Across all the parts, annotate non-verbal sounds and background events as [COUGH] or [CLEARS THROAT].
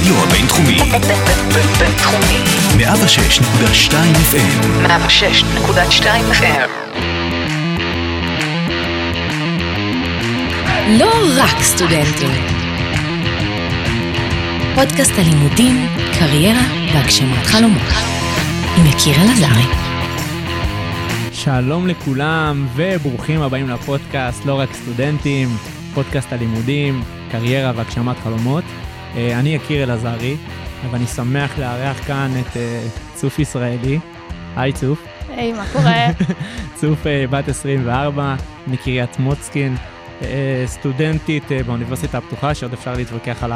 הרדיו הבינתחומי. בינתחומי. 106.2 FM. 106.2 FM. לא רק סטודנטים. פודקאסט הלימודים, קריירה והגשמת חלומות. עם יקיר אלעזרי. שלום לכולם וברוכים הבאים לפודקאסט לא רק סטודנטים, פודקאסט הלימודים, קריירה והגשמת חלומות. אה, אני יקיר אלעזרי, ואני שמח לארח כאן את אה, צוף ישראלי. היי צוף. היי, מה קורה? [LAUGHS] צוף אה, בת 24 מקריית מוצקין, סטודנטית באוניברסיטה הפתוחה, שעוד אפשר להתווכח על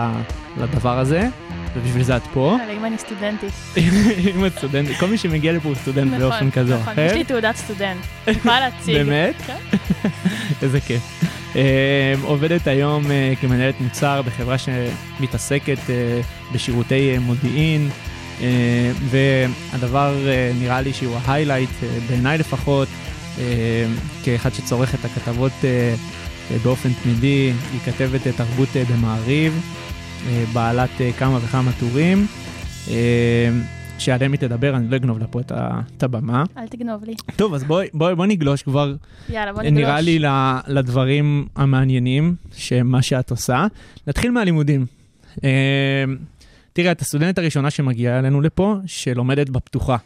הדבר הזה, ובשביל זה את פה. אבל אם אני סטודנטית. [LAUGHS] אם את סטודנטית, כל מי שמגיע לפה הוא סטודנט נכון, באופן כזה או נכון. אחר. יש לי תעודת סטודנט. אני יכולה להציג. באמת? כן. [LAUGHS] איזה כיף. אה, עובדת היום אה, כמנהלת מוצר בחברה שמתעסקת אה, בשירותי מודיעין, והדבר אה, נראה לי שהוא ההיילייט, בעיניי לפחות, כאחד שצורך את הכתבות באופן תמידי, היא כתבת תרבות במעריב, בעלת כמה וכמה טורים. אה, שעליהם היא תדבר, אני לא אגנוב לה פה את הבמה. אל תגנוב לי. טוב, אז בואי בוא, בוא נגלוש כבר יאללה, בוא נגלוש. נראה לי ל- לדברים המעניינים, שמה שאת עושה. נתחיל מהלימודים. אה, תראה, את הסטודנטית הראשונה שמגיעה אלינו לפה, שלומדת בפתוחה.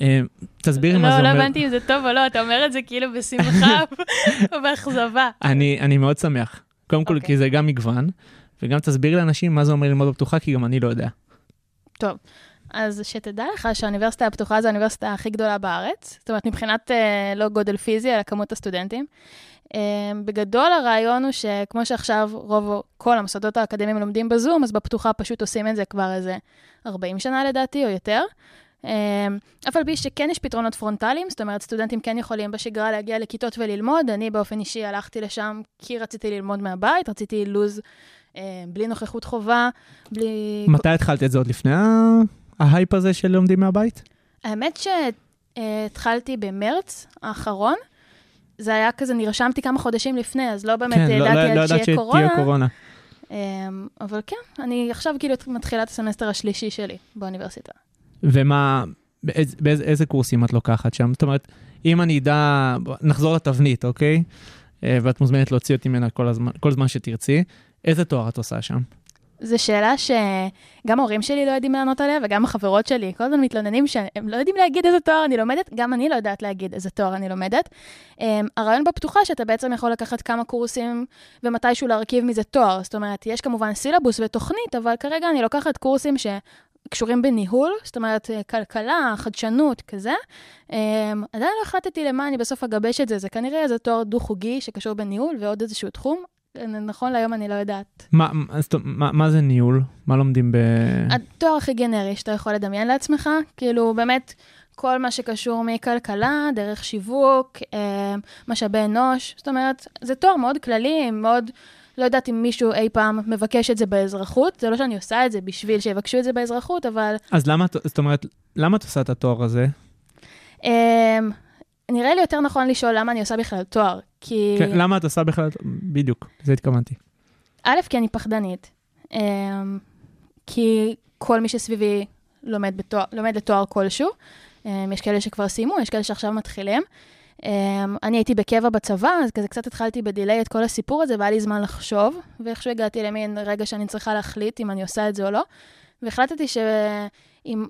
אה, תסבירי מה זה לא, לא אומר. הבנתי אם זה טוב או לא, אתה אומר את זה כאילו בשמחה [LAUGHS] [LAUGHS] או באכזבה. אני, אני מאוד שמח. קודם כל, אוקיי. כי זה גם מגוון, וגם תסבירי לאנשים מה זה אומר ללמוד בפתוחה, כי גם אני לא יודע. טוב, אז שתדע לך שהאוניברסיטה הפתוחה זו האוניברסיטה הכי גדולה בארץ. זאת אומרת, מבחינת אה, לא גודל פיזי, אלא כמות הסטודנטים. אה, בגדול הרעיון הוא שכמו שעכשיו רוב, כל המוסדות האקדמיים לומדים בזום, אז בפתוחה פשוט עושים את זה כבר איזה 40 שנה לדעתי, או יותר. אה, אף על פי שכן יש פתרונות פרונטליים, זאת אומרת, סטודנטים כן יכולים בשגרה להגיע לכיתות וללמוד. אני באופן אישי הלכתי לשם כי רציתי ללמוד מהבית, רציתי לוז אה, בלי נוכחות חובה, בלי... מתי התחלת את זה עוד לפני ה- ההייפ הזה של לומדים מהבית? האמת שהתחלתי במרץ האחרון. זה היה כזה, נרשמתי כמה חודשים לפני, אז לא באמת כן, לא- ידעתי לא- לא עד ידעת שיהיה קורונה. קורונה. אמ, אבל כן, אני עכשיו כאילו מתחילה את הסמסטר השלישי שלי באוניברסיטה. ומה, באיזה, באיזה איזה קורסים את לוקחת שם? זאת אומרת, אם אני אדע, נחזור לתבנית, אוקיי? אה, ואת מוזמנת להוציא אותי ממנה כל, הזמן, כל זמן שתרצי. איזה תואר את עושה שם? זו שאלה שגם ההורים שלי לא יודעים לענות עליה, וגם החברות שלי כל הזמן מתלוננים שהם לא יודעים להגיד איזה תואר אני לומדת, גם אני לא יודעת להגיד איזה תואר אני לומדת. Um, הרעיון בפתוחה שאתה בעצם יכול לקחת כמה קורסים ומתישהו להרכיב מזה תואר. זאת אומרת, יש כמובן סילבוס ותוכנית, אבל כרגע אני לוקחת קורסים שקשורים בניהול, זאת אומרת, אה, כלכלה, חדשנות, כזה. Um, עדיין לא החלטתי למה אני בסוף אגבש את זה, זה כנראה איזה תואר דו-חוגי שקשור בניהול ועוד איזשהו תחום. נכון להיום אני לא יודעת. מה, אומרת, מה, מה זה ניהול? מה לומדים ב... התואר הכי גנרי שאתה יכול לדמיין לעצמך, כאילו באמת כל מה שקשור מכלכלה, דרך שיווק, אה, משאבי אנוש, זאת אומרת, זה תואר מאוד כללי, מאוד, לא יודעת אם מישהו אי פעם מבקש את זה באזרחות, זה לא שאני עושה את זה בשביל שיבקשו את זה באזרחות, אבל אז למה, את- זאת אומרת, למה את עושה את התואר הזה? אה, נראה לי יותר נכון לשאול למה אני עושה בכלל תואר, כי... כן, למה את עושה בכלל... בדיוק, לזה התכוונתי. א', כי אני פחדנית. אמ, כי כל מי שסביבי לומד, בתואר, לומד לתואר כלשהו. אמ, יש כאלה שכבר סיימו, יש כאלה שעכשיו מתחילים. אמ, אני הייתי בקבע בצבא, אז כזה קצת התחלתי בדיליי את כל הסיפור הזה, והיה לי זמן לחשוב, ואיכשהו הגעתי למין רגע שאני צריכה להחליט אם אני עושה את זה או לא. והחלטתי שאם...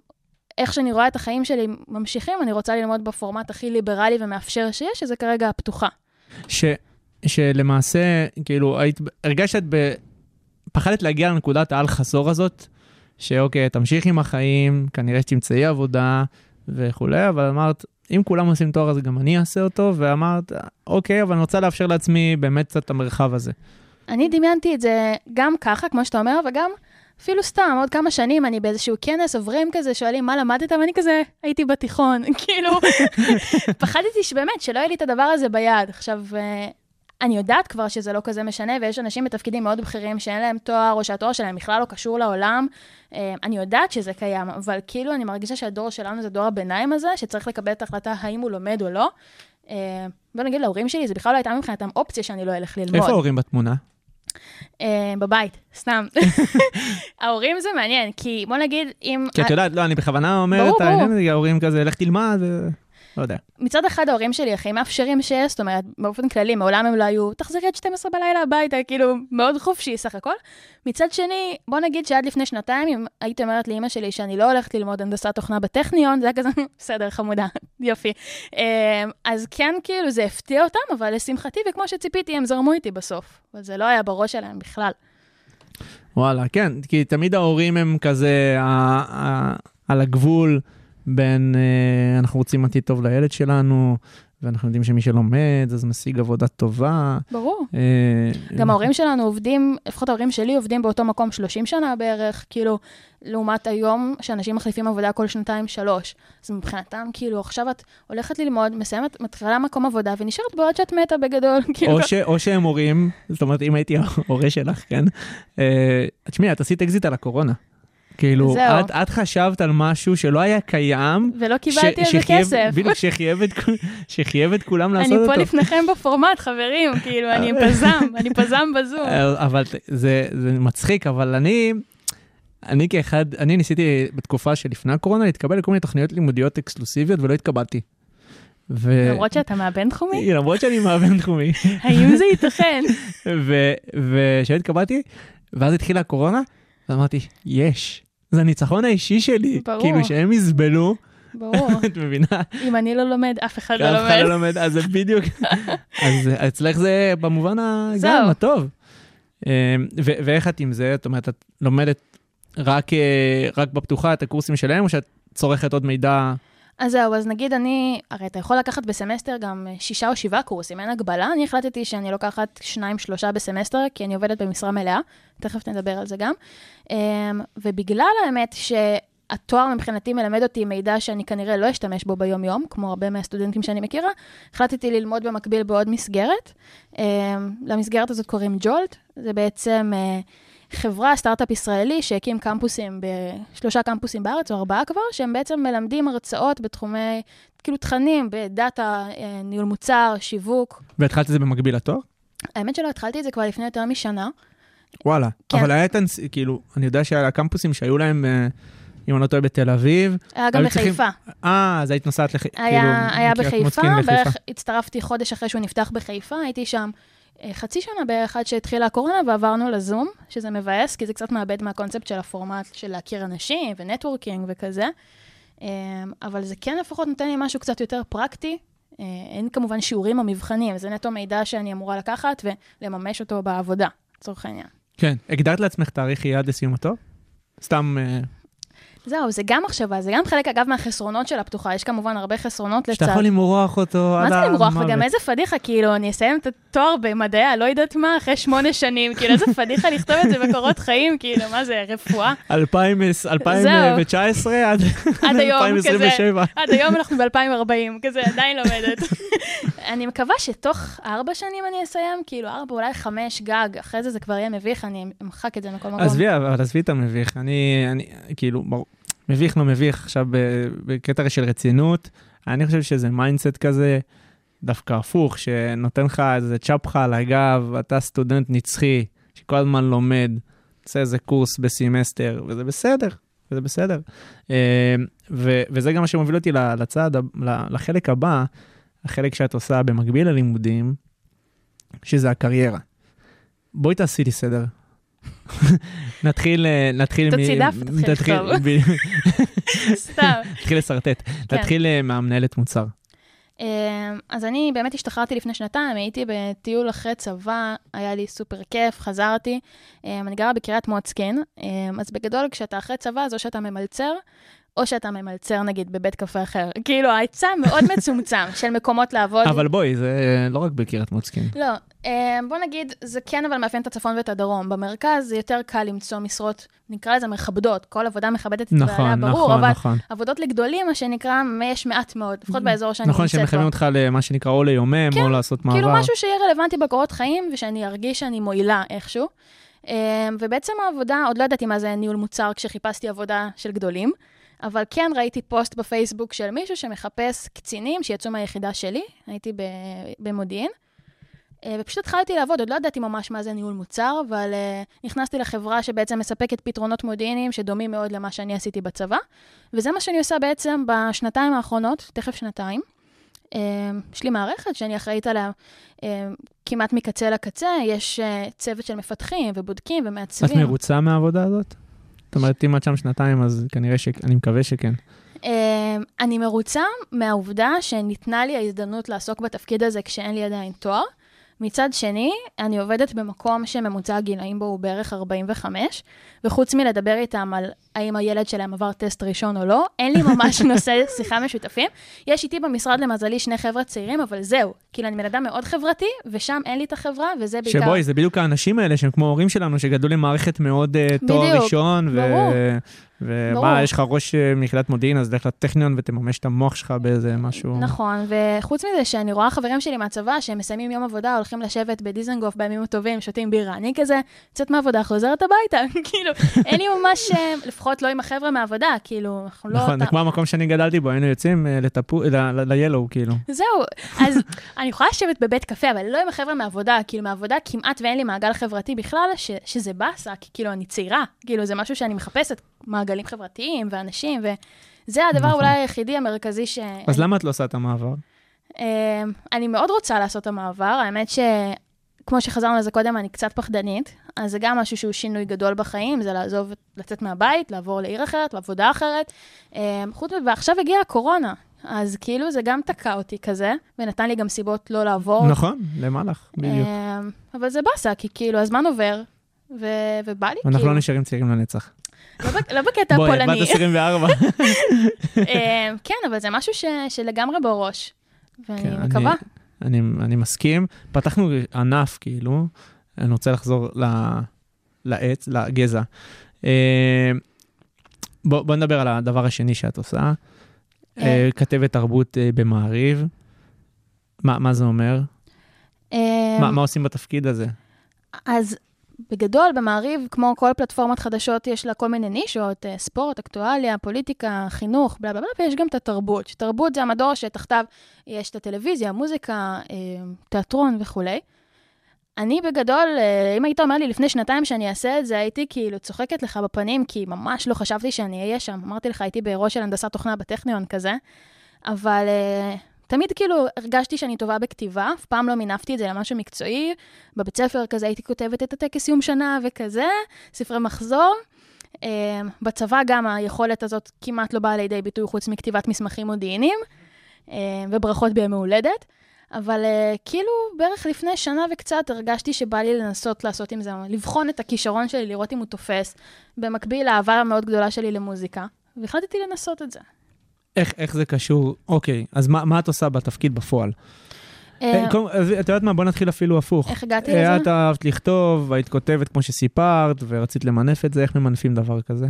איך שאני רואה את החיים שלי ממשיכים, אני רוצה ללמוד בפורמט הכי ליברלי ומאפשר שיש, שזה כרגע הפתוחה. ש, שלמעשה, כאילו, היית, הרגשת ב... פחדת להגיע לנקודת האל-חזור הזאת, שאוקיי, תמשיך עם החיים, כנראה שתמצאי עבודה וכולי, אבל אמרת, אם כולם עושים תואר אז גם אני אעשה אותו, ואמרת, אוקיי, אבל אני רוצה לאפשר לעצמי באמת קצת את המרחב הזה. אני דמיינתי את זה גם ככה, כמו שאתה אומר, וגם אפילו סתם, עוד כמה שנים אני באיזשהו כנס, עוברים כזה, שואלים מה למדת, ואני כזה, הייתי בתיכון. [LAUGHS] כאילו, פחדתי שבאמת, שלא יהיה לי את הדבר הזה ביד. עכשיו, אה, אני יודעת כבר שזה לא כזה משנה, ויש אנשים בתפקידים מאוד בכירים שאין להם תואר, או שהתואר שלהם בכלל לא קשור לעולם. אה, אני יודעת שזה קיים, אבל כאילו אני מרגישה שהדור שלנו זה דור הביניים הזה, שצריך לקבל את ההחלטה האם הוא לומד או לא. אה, בוא נגיד, להורים שלי, זה בכלל לא הייתה מבחינתם אופציה שאני לא אלך ללמוד. איפה ההורים בתמונה? אה, בבית, סתם. [LAUGHS] ההורים זה מעניין, כי בוא נגיד, אם... כי את יודעת, לא, אני בכוונה אומר את העניין. הזה, ההורים כזה, לך תלמד, לא יודע. מצד אחד ההורים שלי הכי מאפשרים שיש, זאת אומרת, באופן כללי, מעולם הם לא היו, תחזרי עד 12 בלילה הביתה, כאילו, מאוד חופשי סך הכל. מצד שני, בוא נגיד שעד לפני שנתיים, אם היית אומרת לאימא שלי שאני לא הולכת ללמוד הנדסת תוכנה בטכניון, זה היה כזה, [LAUGHS] בסדר, חמודה, [LAUGHS] יופי. אה, אז כן, כאילו, זה הפתיע אותם, אבל לשמחתי, וכמו שציפיתי, הם זרמו איתי בסוף. אבל זה לא היה בראש שלהם בכלל. וואלה, כן, כי תמיד ההורים הם כזה על הגבול בין אה, אנחנו רוצים עתיד טוב לילד שלנו, ואנחנו יודעים שמי שלומד, אז משיג עבודה טובה. ברור. אה, גם ההורים שלנו עובדים, לפחות ההורים שלי עובדים באותו מקום 30 שנה בערך, כאילו, לעומת היום שאנשים מחליפים עבודה כל שנתיים-שלוש. אז מבחינתם, כאילו, עכשיו את הולכת ללמוד, מסיימת, מתחילה מקום עבודה, ונשארת בו עד שאת מתה בגדול, [LAUGHS] כאילו. או, ש, או שהם הורים, זאת אומרת, אם הייתי ההורה שלך, כן? אה, תשמעי, את עשית אקזיט על הקורונה. כאילו. את, את חשבת על משהו שלא היה קיים. ולא קיבלתי על זה כסף. בדיוק, שחייב את, שחייב את כולם לעשות אני אותו. פה לפניכם בפורמט, חברים, כאילו, אני פזם, אני פזם בזום. אה, אבל זה, זה מצחיק, אבל אני, אני כאחד, אני ניסיתי בתקופה שלפני הקורונה להתקבל לכל מיני תוכניות לימודיות אקסקלוסיביות ולא התקבלתי. ו... למרות שאתה מהבינתחומי, [LAUGHS] למרות שאני מהבן תחומי. האם זה ייתכן? [LAUGHS] וכשלא התקבלתי, ואז התחילה הקורונה, ואמרתי, יש, זה הניצחון האישי שלי. ברור. כאילו שהם יסבלו, ברור. [LAUGHS] את מבינה? אם אני לא לומד, אף אחד לא אף אחד לומד. לא לומד, אז זה בדיוק, [LAUGHS] אז אצלך זה במובן ה- זהו. גם הטוב. ו- ואיך את עם זה? זאת אומרת, את לומדת רק, אה, רק בפתוחה את הקורסים שלהם, או שאת צורכת עוד מידע? אז זהו, אז נגיד אני, הרי אתה יכול לקחת בסמסטר גם אה, שישה או שבעה קורסים, אין הגבלה. אני החלטתי שאני לוקחת שניים, שלושה בסמסטר, כי אני עובדת במשרה מלאה, תכף נדבר על זה גם. אמ, ובגלל האמת שהתואר מבחינתי מלמד אותי מידע שאני כנראה לא אשתמש בו ביום-יום, כמו הרבה מהסטודנטים שאני מכירה, החלטתי ללמוד במקביל בעוד מסגרת. אמ, למסגרת הזאת קוראים ג'ולט, זה בעצם... חברה, סטארט-אפ ישראלי שהקים קמפוסים, בשלושה קמפוסים בארץ, או ארבעה כבר, שהם בעצם מלמדים הרצאות בתחומי, כאילו תכנים, בדאטה, אה, ניהול מוצר, שיווק. והתחלת את זה במקביל לתואר? האמת שלא, התחלתי את זה כבר לפני יותר משנה. וואלה. כן. אבל היה את, כאילו, אני יודע שהקמפוסים שהיו להם, אה, אם אני לא טועה, בתל אביב, היה גם בחיפה. אה, אז היית נוסעת לחיפה, היה, היה מקריית בחיפה. בערך הצטרפתי חודש אחרי שהוא נפתח בחיפה, הייתי שם חצי שנה בערך עד שהתחילה הקורונה ועברנו לזום, שזה מבאס, כי זה קצת מאבד מהקונספט של הפורמט של להכיר אנשים ו networking וכזה. אה, אבל זה כן לפחות נותן לי משהו קצת יותר פרקטי. אה, אין כמובן שיעורים או מבחנים, זה נטו מידע שאני אמורה לקחת ולממש אותו בעבודה, לצורך העניין. כן. הגדרת לעצמך תאריך יעד לסיום התואר? סתם, אה, זהו, זה גם מחשבה, זה גם חלק, אגב, מהחסרונות של הפתוחה. יש כמובן הרבה חסרונות לצד. שאתה יכול למרוח אותו מה עד זה למרוח? המוות. וגם איזה פדיחה, כאילו, אני אסיים את התואר במדעי הלא יודעת מה, אחרי שמונה שנים, כאילו, איזה פדיחה לכתוב את זה בקורות חיים, כאילו, מה זה, רפואה? 2000 2019 עד עד היום, כזה. 2027. עד היום אנחנו ב-2040, כזה, עדיין לומדת. אני מקווה שתוך ארבע שנים אני אסיים, כאילו, ארבע, אולי חמש גג, אחרי זה זה כבר יהיה מביך, אני אמחק את זה מכל מקום. עזבי, אבל עזבי את המביך. אני, אני, כאילו, מביך לא מביך, עכשיו בקטע של רצינות, אני חושב שזה mindset כזה, דווקא הפוך, שנותן לך איזה צ'פחה על הגב, אתה סטודנט נצחי, שכל הזמן לומד, עושה איזה קורס בסמסטר, וזה בסדר, וזה בסדר. אה, ו- וזה גם מה שמוביל אותי ל- לצעד, ה- ל- לחלק הבא, החלק שאת עושה במקביל ללימודים, שזה הקריירה. בואי תעשי לי סדר. נתחיל, אה, נתחיל, תוציא דף, [LAUGHS] תתחיל נתחיל- לכתוב. סתם. נתחיל לשרטט. כן. נתחיל אה, מהמנהלת מוצר. אמ, אז אני באמת השתחררתי לפני שנתיים, הייתי בטיול אחרי צבא, היה לי סופר כיף, חזרתי. אמ, אני גרה בקריית מוצקין, אז בגדול כשאתה אחרי צבא, אז או שאתה ממלצר, או שאתה ממלצר נגיד בבית קפה אחר. כאילו, ההיצע מאוד מצומצם של מקומות לעבוד. אבל בואי, זה אה, לא רק בקריית מוצקין. לא, אמ, בוא נגיד, זה כן אבל מאפיין את הצפון ואת הדרום. במרכז זה יותר קל למצוא משרות, נקרא לזה מכבדות, כל עבודה מכבדת את בעליה, נכון, ברור, נכון, אבל נכון. עבודות לגדולים, מה שנקרא, יש מעט מאוד, לפחות באזור שאני נכון, נמצאת בו. מחייבים אותך למה שנקרא או ליומם, או לעשות מעבר. כאילו משהו שיהיה רלוונטי בקורות חיים, ושאני ארגיש שאני מועילה איכשהו. אמ, ובעצם העבודה, עוד לא ידעתי מה זה ניהול מוצר כשחיפשתי עבודה של גדולים, אבל כן ראיתי פוסט בפייסבוק של מישהו שמחפש קצינים שיצאו מהיחידה שלי, הייתי במודיעין. אה, ופשוט התחלתי לעבוד, עוד לא ידעתי ממש מה זה ניהול מוצר, אבל uh, נכנסתי לחברה שבעצם מספקת פתרונות מודיעיניים שדומים מאוד למה שאני עשיתי בצבא, וזה מה שאני עושה בעצם בשנתיים האחרונות, תכף שנתיים. Uh, יש לי מערכת שאני אחראית עליה כמעט מקצה לקצה, יש צוות של מפתחים ובודקים ומעצבים. את מרוצה מהעבודה הזאת? זאת אומרת, אם את שם שנתיים, אז כנראה ש... אני מקווה שכן. Uh, אני מרוצה מהעובדה שניתנה לי ההזדמנות לעסוק בתפקיד הזה כשאין לי עדיין תואר. מצד שני, אני עובדת במקום שממוצע הגילאים בו הוא בערך 45, וחוץ מלדבר איתם על האם הילד שלהם עבר טסט ראשון או לא, אין לי ממש [LAUGHS] נושא שיחה משותפים. יש איתי במשרד, למזלי, שני חבר'ה צעירים, אבל זהו. כאילו, אני בן אדם מאוד חברתי, ושם אין לי את החברה, וזה בעיקר... שבואי, זה בדיוק האנשים האלה שהם כמו ההורים שלנו, שגדלו למערכת מאוד uh, תואר בדיוק, ראשון, ו... ברור. ומה. יש לך ראש אה, מיחידת מודיעין, אז לך לטכניון ותממש את המוח שלך באיזה משהו... נכון, וחוץ מזה שאני רואה חברים שלי מהצבא שהם מסיימים יום עבודה, הולכים לשבת בדיזנגוף בימים הטובים, שותים בירה. אני כזה, יוצאת מהעבודה, חוזרת הביתה. [LAUGHS] כאילו, אין לי ממש, אה, לפחות לא עם החבר'ה מהעבודה, כאילו, אנחנו לא... נכון, זה כמו המקום שאני גדלתי בו, היינו יוצאים אה, ל-Yellow, כאילו. זהו, אז [LAUGHS] אני יכולה לשבת בבית קפה, אבל לא עם החבר'ה מהעבודה, כאילו מהעבודה כמעט ואין לי מעגל חברתי בכלל, שזה באסה, כי כאילו אני צעירה, כאילו זה משהו שאני מחפשת, מעגלים חברתיים ואנשים, וזה הדבר נכון. אולי היחידי המרכזי ש... אז למה את לא עושה את המעבר? אמ, אני מאוד רוצה לעשות את המעבר, האמת שכמו שחזרנו לזה קודם, אני קצת פחדנית, אז זה גם משהו שהוא שינוי גדול בחיים, זה לעזוב, לצאת מהבית, לעבור לעיר אחרת, לעבודה אחרת. אמ, חוץ מזה, ועכשיו הגיעה הקורונה, אז כאילו זה גם תקע אותי כזה, ונתן לי גם סיבות לא לעבור. נכון, למה לך? בדיוק. אמ, אבל זה באסה, כי כאילו הזמן עובר, ו- ובא לי אנחנו כאילו, לא נשארים צעירים לנצח. לא לא בקטע בואי, הפולני. בת 24. [LAUGHS] אמ, כן, אבל זה משהו שלגמרי בראש, ואני כן, מקווה. אני, אני מסכים. פתחנו ענף, כאילו, אני רוצה לחזור לעץ, לגזע. אה, בוא, נדבר על הדבר השני שאת עושה. אה, אה. כתבת תרבות אה, במעריב. מה, מה זה אומר? מה, מה עושים בתפקיד הזה? אז בגדול, במעריב, כמו כל פלטפורמת חדשות, יש לה כל מיני נישות, אה, ספורט, אקטואליה, פוליטיקה, חינוך, בלה בלה בלה, ויש גם את התרבות. שתרבות זה המדור שתחתיו יש את הטלוויזיה, מוזיקה, אה, תיאטרון וכולי. אני בגדול, אה, אם היית אומר לי לפני שנתיים שאני אעשה את זה, הייתי כאילו צוחקת לך בפנים, כי ממש לא חשבתי שאני אהיה שם. אמרתי לך, הייתי באירוע של הנדסת תוכנה בטכניון כזה, אבל תמיד כאילו הרגשתי שאני טובה בכתיבה, אף פעם לא מינפתי את זה למשהו מקצועי. בבית ספר כזה הייתי כותבת את הטקס סיום שנה וכזה, ספרי מחזור. אה, בצבא גם היכולת הזאת כמעט לא באה לידי ביטוי חוץ מכתיבת מסמכים מודיעיניים אה, וברכות בימי הולדת. אבל uh, כאילו בערך לפני שנה וקצת הרגשתי שבא לי לנסות לעשות עם זה, לבחון את הכישרון שלי, לראות אם הוא תופס, במקביל לאהבה המאוד גדולה שלי למוזיקה, והחלטתי לנסות את זה. איך, איך זה קשור? אוקיי, אז מה, מה את עושה בתפקיד בפועל? אה, אה, את יודעת מה? בוא נתחיל אפילו הפוך. איך הגעתי אה, לזה? את אהבת לכתוב, והיית כותבת כמו שסיפרת, ורצית למנף את זה, איך ממנפים דבר כזה?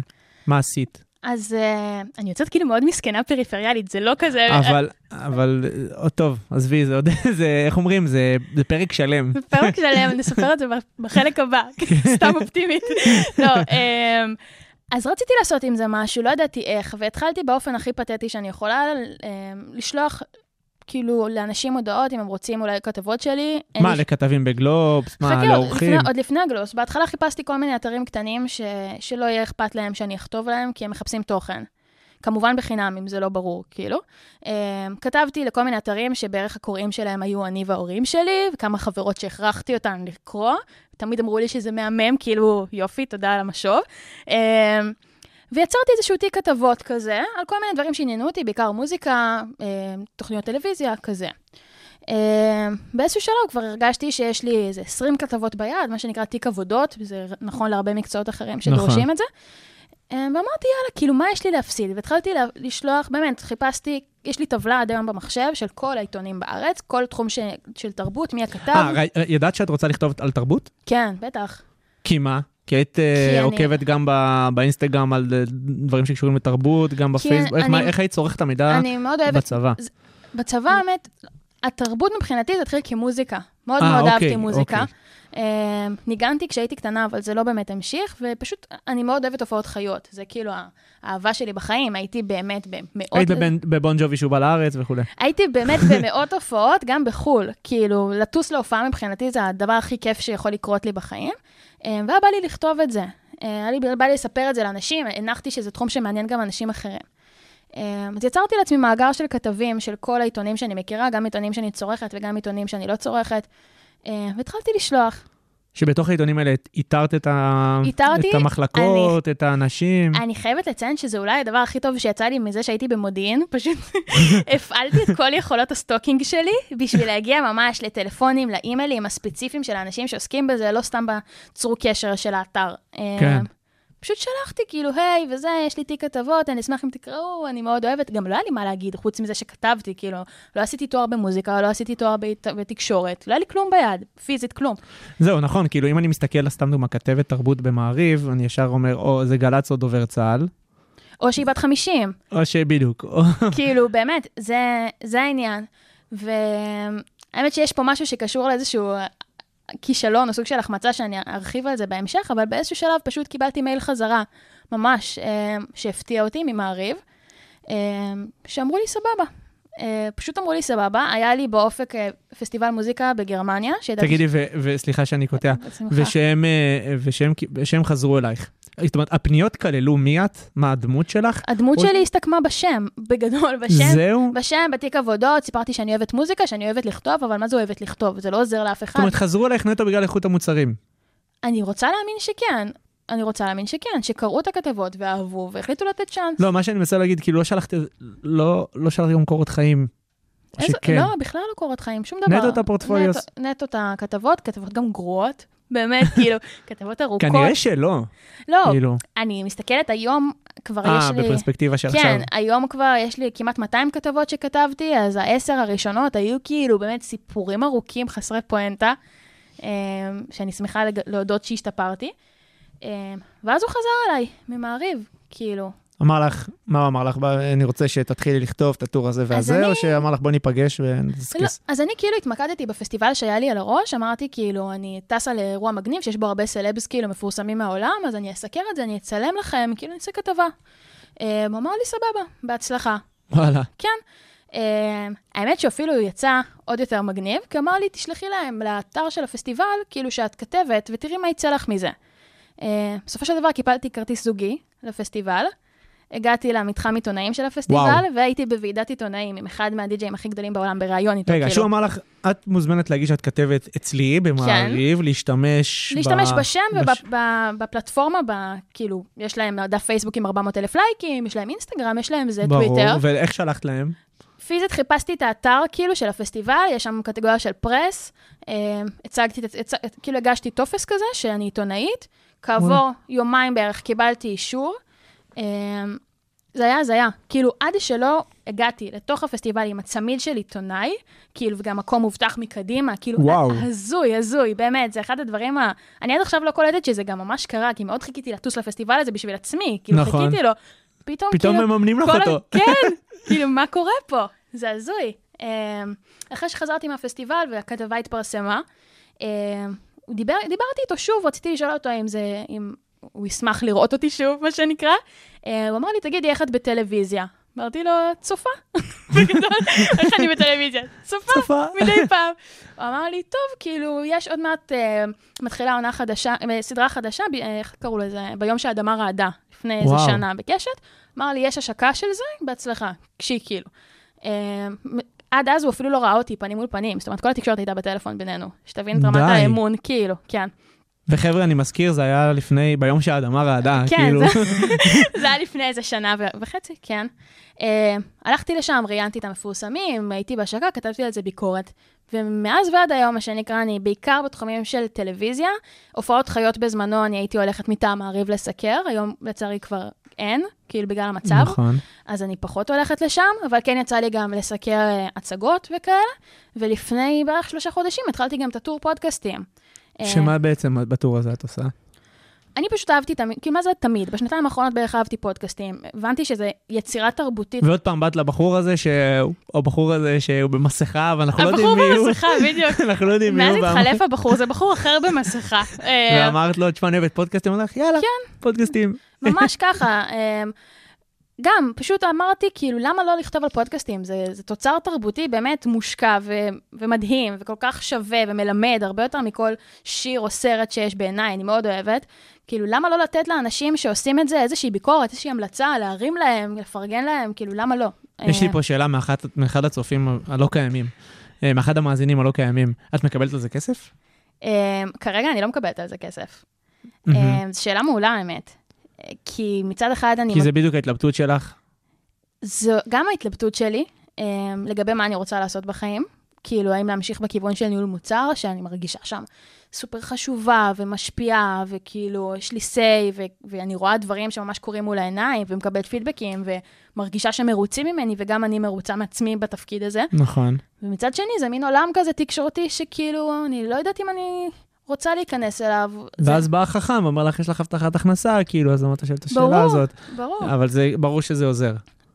מה עשית? אז uh, אני יוצאת כאילו מאוד מסכנה פריפריאלית, זה לא כזה... אבל, אבל, אה, טוב, עזבי, זה עוד, [LAUGHS] זה, איך אומרים, זה, זה פרק שלם. פרק שלם, נספר את זה [LAUGHS] בחלק הבא, סתם אופטימית. לא, [LAUGHS] אמ, אז רציתי לעשות עם זה משהו, לא ידעתי איך, והתחלתי באופן הכי פתטי שאני יכולה אמ, לשלוח, כאילו, לאנשים הודעות, אם הם רוצים אולי כתבות שלי. מה, לי- לכתבים בגלובס? מה, לאורחים? עוד לפני הגלוס, בהתחלה חיפשתי כל מיני אתרים קטנים ש, שלא יהיה אכפת להם שאני אכתוב להם, כי הם מחפשים תוכן. כמובן בחינם, אם זה לא ברור, כאילו. Um, כתבתי לכל מיני אתרים שבערך הקוראים שלהם היו אני וההורים שלי, וכמה חברות שהכרחתי אותן לקרוא. תמיד אמרו לי שזה מהמם, כאילו, יופי, תודה על המשוב. Um, ויצרתי איזשהו תיק כתבות כזה, על כל מיני דברים שעניינו אותי, בעיקר מוזיקה, um, תוכניות טלוויזיה, כזה. באיזשהו שלב כבר הרגשתי שיש לי איזה 20 כתבות ביד, מה שנקרא תיק עבודות, וזה נכון להרבה מקצועות אחרים שדורשים נכון. את זה. Uh, ואמרתי, יאללה, כאילו, מה יש לי להפסיד? והתחלתי לשלוח, באמת, חיפשתי, יש לי טבלה עד היום במחשב של כל העיתונים בארץ, כל תחום ש, של תרבות, מי הכתב. אה, ר- ידעת שאת רוצה לכתוב על תרבות? כן, בטח. כי מה? כי היית אה, כי אני- עוקבת גם ב- באינסטגרם על אה, דברים שקשורים לתרבות, גם בפייסבוק, איך- אני- איך היית צורכת את המידע אני מאוד אוהבת, בצבא? בצבא, האמת, התרבות מבחינתי זה התחיל כמוזיקה. מאוד אה, מאוד אוקיי, אהבתי מוזיקה. אוקיי. אה, ניגנתי כשהייתי קטנה, אבל זה לא באמת המשיך, ופשוט, אני מאוד אוהבת הופעות חיות. זה כאילו האהבה שלי בחיים, הייתי באמת במאות... היית בבון ג'ובי שהוא בא לארץ וכולי. הייתי באמת [LAUGHS] במאות הופעות, גם בחו"ל. כאילו, לטוס להופעה מבחינתי זה הדבר הכי כיף שיכול לקרות לי בחיים. אה, והיה בא לי לכתוב את זה. אה, היה לי, בא לי לספר את זה לאנשים, הנחתי שזה תחום שמעניין גם אנשים אחרים. אה, אז יצרתי לעצמי מאגר של כתבים של כל העיתונים שאני מכירה, גם עיתונים שאני צורכת וגם עיתונים שאני לא צורכת. אה, והתחלתי לשלוח. שבתוך העיתונים האלה איתרת את, ה... איתרתי, את המחלקות, את האנשים. אני חייבת לציין שזה אולי הדבר הכי טוב שיצא לי מזה שהייתי במודיעין, [LAUGHS] פשוט [LAUGHS] הפעלתי את כל יכולות ה stalking שלי בשביל להגיע ממש לטלפונים, לאימיילים הספציפיים של האנשים שעוסקים בזה, לא סתם בצרו קשר של האתר. כן. פשוט שלחתי כאילו, היי, וזה, יש לי תיק כתבות, אני אשמח אם תקראו, אני מאוד אוהבת. גם לא היה לי מה להגיד, חוץ מזה שכתבתי, כאילו, לא עשיתי תואר במוזיקה, לא עשיתי תואר בת- בתקשורת, לא היה לי כלום ביד, פיזית כלום. זהו, נכון, כאילו אם אני מסתכל, סתם דוגמה, כתבת תרבות במעריב, אני ישר אומר, או זה גל"צ או דובר צה"ל, או שהיא בת 50, או שבדיוק. [LAUGHS] כאילו, באמת, זה, זה העניין. והאמת שיש פה משהו שקשור לאיזשהו כישלון או סוג של החמצה שאני ארחיב על זה בהמשך, אבל באיזשהו שלב פשוט קיבלתי מייל חזרה, ממש, אה, שהפתיע אותי ממעריב, אה, שאמרו לי סבבה. אה, פשוט אמרו לי סבבה, היה לי באופק פסטיבל מוזיקה בגרמניה. תגידי, ו- וסליחה שאני קוטע, בשמחה. ושהם, ושהם, ושהם חזרו אלייך. זאת אומרת, הפניות כללו מי את? מה הדמות שלך? הדמות או- שלי הסתכמה בשם, בגדול, בשם. זהו? בשם, בתיק עבודות, סיפרתי שאני אוהבת מוזיקה, שאני אוהבת לכתוב, אבל מה זה אוהבת לכתוב? זה לא עוזר לאף זאת אחד. אומרת, חזרו אלייך נטו בגלל איכות המוצרים. אני רוצה להאמין שכן. אני רוצה להאמין שכן, שקראו את הכתבות ואהבו והחליטו לתת צ'אנס. לא, מה שאני מנסה להגיד, כאילו לא שלחת, לא, לא שלחת גם קורות חיים. איזה- שכן. לא, בכלל לא קורות חיים, שום דבר. נטו את הפורטפוליו. נטו- נטו את הכתבות, כתבות גם גרועות. באמת, [LAUGHS] כאילו, כתבות ארוכות. כנראה שלא, לא, כאילו. אני מסתכלת היום, כבר אה, יש לי... בפרספקטיבה של כן, עכשיו. היום כבר יש לי כמעט 200 כתבות שכתבתי, אז העשר הראשונות היו כאילו באמת סיפורים ארוכים, חסרי פואנטה, אה, שאני שמחה להודות שהשתפרתי. אה, ואז הוא חזר אליי, ממעריב, כאילו. אמר לך, מה הוא אמר לך? "בוא, אני רוצה שתתחילי לכתוב את הטור הזה והזה, אני- או שאמר לך בוא ניפגש לא, ונדסקס? אז אני כאילו התמקדתי בפסטיבל שהיה לי על הראש, אמרתי כאילו, אני טסה לאירוע מגניב שיש בו הרבה סלבס כאילו מפורסמים מהעולם, אז אני אסקר את זה, אני אצלם לכם, כאילו אני אעשה כתבה. אה, הוא אמר לי, סבבה, בהצלחה. וואלה. כן. Uh, האמת שאפילו הוא יצא עוד יותר מגניב, כי אמר לי, תשלחי להם לאתר של הפסטיבל, כאילו שאת כתבת, ותראי מה יצא לך מזה. Uh, בסופו של דבר קיבלתי כרטיס זוגי לפסטיבל, הגעתי למתחם עיתונאים של הפסטיבל, וואו. והייתי בוועידת עיתונאים עם אחד מהדי-ג'אים הכי גדולים בעולם, בראיון איתו. רגע, כאילו. שהוא אמר לך, את מוזמנת להגיש שאת כתבת אצלי במעריב, להשתמש ב... להשתמש בשם בש- ובפלטפורמה, ב- כאילו, יש להם דף פייסבוק עם 400 אלף לייקים, יש להם אינסטגרם, יש להם זה ברור, טוויטר. ואיך שלחת להם? פיזית חיפשתי את האתר כאילו של הפסטיבל, יש שם קטגוריה של פרס, אה, הצגתי, הצ... כאילו הגשתי טופס כזה, שאני עיתונאית, כעבור יומיים בערך קיבלתי אישור. אה, זה היה הזיה, כאילו עד שלא הגעתי לתוך הפסטיבל עם הצמיד של עיתונאי, כאילו וגם מקום מובטח מקדימה, כאילו וואו. הזוי, הזוי, באמת, זה אחד הדברים ה... אני עד עכשיו לא קולטת שזה גם ממש קרה, כי מאוד חיכיתי לטוס לפסטיבל הזה בשביל עצמי, כאילו נכון. חיכיתי לו, פתאום, פתאום כאילו, מממנים לך אותו. [LAUGHS] כן, [LAUGHS] כאילו, מה קורה פה? זה הזוי. אמ, אחרי שחזרתי מהפסטיבל והכתבה התפרסמה, אמ, דיבר, דיברתי איתו שוב, רציתי לשאול אותו אם זה, אם הוא ישמח לראות אותי שוב, מה שנקרא. אה, הוא אמר לי, תגידי, איך את בטלוויזיה? אמרתי לו, צופה. [LAUGHS] בגדול, איך אני בטלוויזיה? צופה. מדי פעם. הוא אמר לי, טוב, כאילו, יש עוד מעט, אה, מתחילה עונה חדשה, אה, סדרה חדשה, איך קראו לזה? ביום שהאדמה רעדה, לפני איזה. שנה בקשת. אמר לי, יש השקה של זה? בהצלחה. קשי, כאילו. עד אז הוא אפילו לא ראה אותי פנים מול פנים, זאת אומרת, כל התקשורת הייתה בטלפון בינינו. שתבין את רמת. האמון, כאילו, כן. וחבר'ה, אני מזכיר, זה היה לפני, ביום שהאדמה רעדה, כן, כאילו. זה [LAUGHS] היה לפני איזה שנה וחצי, כן. Uh, הלכתי לשם, ראיינתי את המפורסמים, הייתי בהשקה, כתבתי על זה ביקורת. ומאז ועד היום, מה שנקרא, אני בעיקר בתחומים של טלוויזיה. הופעות חיות בזמנו, אני הייתי הולכת מטעם מעריב לסקר, היום לצערי כבר אין, כאילו בגלל המצב. נכון. אז אני פחות הולכת לשם, אבל כן יצא לי גם לסקר אה, הצגות וכאלה. ולפני בערך שלושה חודשים התחלתי גם את הטור פודקאסטים. אה, שמה בעצם בטור הזה את עושה? אני פשוט אהבתי תמיד, כאילו מה זה תמיד? בשנתיים האחרונות בערך אהבתי פודקאסטים. הבנתי שזה יצירה תרבותית. ועוד פעם באת לבחור הזה, ש... או הבחור הזה שהוא במסכה, ואנחנו לא יודעים הבחור מי הוא. במסכה, בדיוק. [LAUGHS] אנחנו לא יודעים מי מאז הוא. התחלף הבחור, זה בחור אחר במסכה. [LAUGHS] ואמרת לו, תשמע, אני אוהבת פודקאסטים, הוא אמר לך, יאללה, פודקאסטים. ממש ככה. [LAUGHS] גם, פשוט אמרתי, כאילו, למה לא לכתוב על פודקאסטים? זה, זה תוצר תרבותי באמת מושקע ו, ומדהים, וכל כך שווה ומלמד, הרבה יותר מכל שיר או סרט שיש בעיניי, אני מאוד אוהבת. כאילו, למה לא לתת לאנשים שעושים את זה איזושהי ביקורת, איזושהי המלצה, להרים להם, לפרגן להם, כאילו, למה לא? יש לי אה, פה שאלה מאחת- מאחד הצופים הלא קיימים, אה, מאחד המאזינים הלא קיימים. את מקבלת על זה כסף? אמ, כרגע אני לא מקבלת על זה כסף. זו שאלה מעולה, האמת. כי מצד אחד אני... כי זה בדיוק ההתלבטות שלך. זו גם ההתלבטות שלי um, לגבי מה אני רוצה לעשות בחיים. כאילו, האם להמשיך בכיוון של ניהול מוצר, שאני מרגישה שם סופר חשובה ומשפיעה, וכאילו, יש לי say, ו- ואני רואה דברים שממש קורים מול העיניים, ומקבלת פידבקים, ומרגישה שמרוצים ממני, וגם אני מרוצה מעצמי בתפקיד הזה. נכון. ומצד שני, זה מין עולם כזה תקשורתי, שכאילו, אני לא יודעת אם אני רוצה להיכנס אליו. זה- ואז בא החכם, אומר לך, יש לך הבטחת הכנסה, כאילו, אז למה אתה שואל את השאלה ברור, הזאת? ברור. אבל זה ברור שזה עוזר.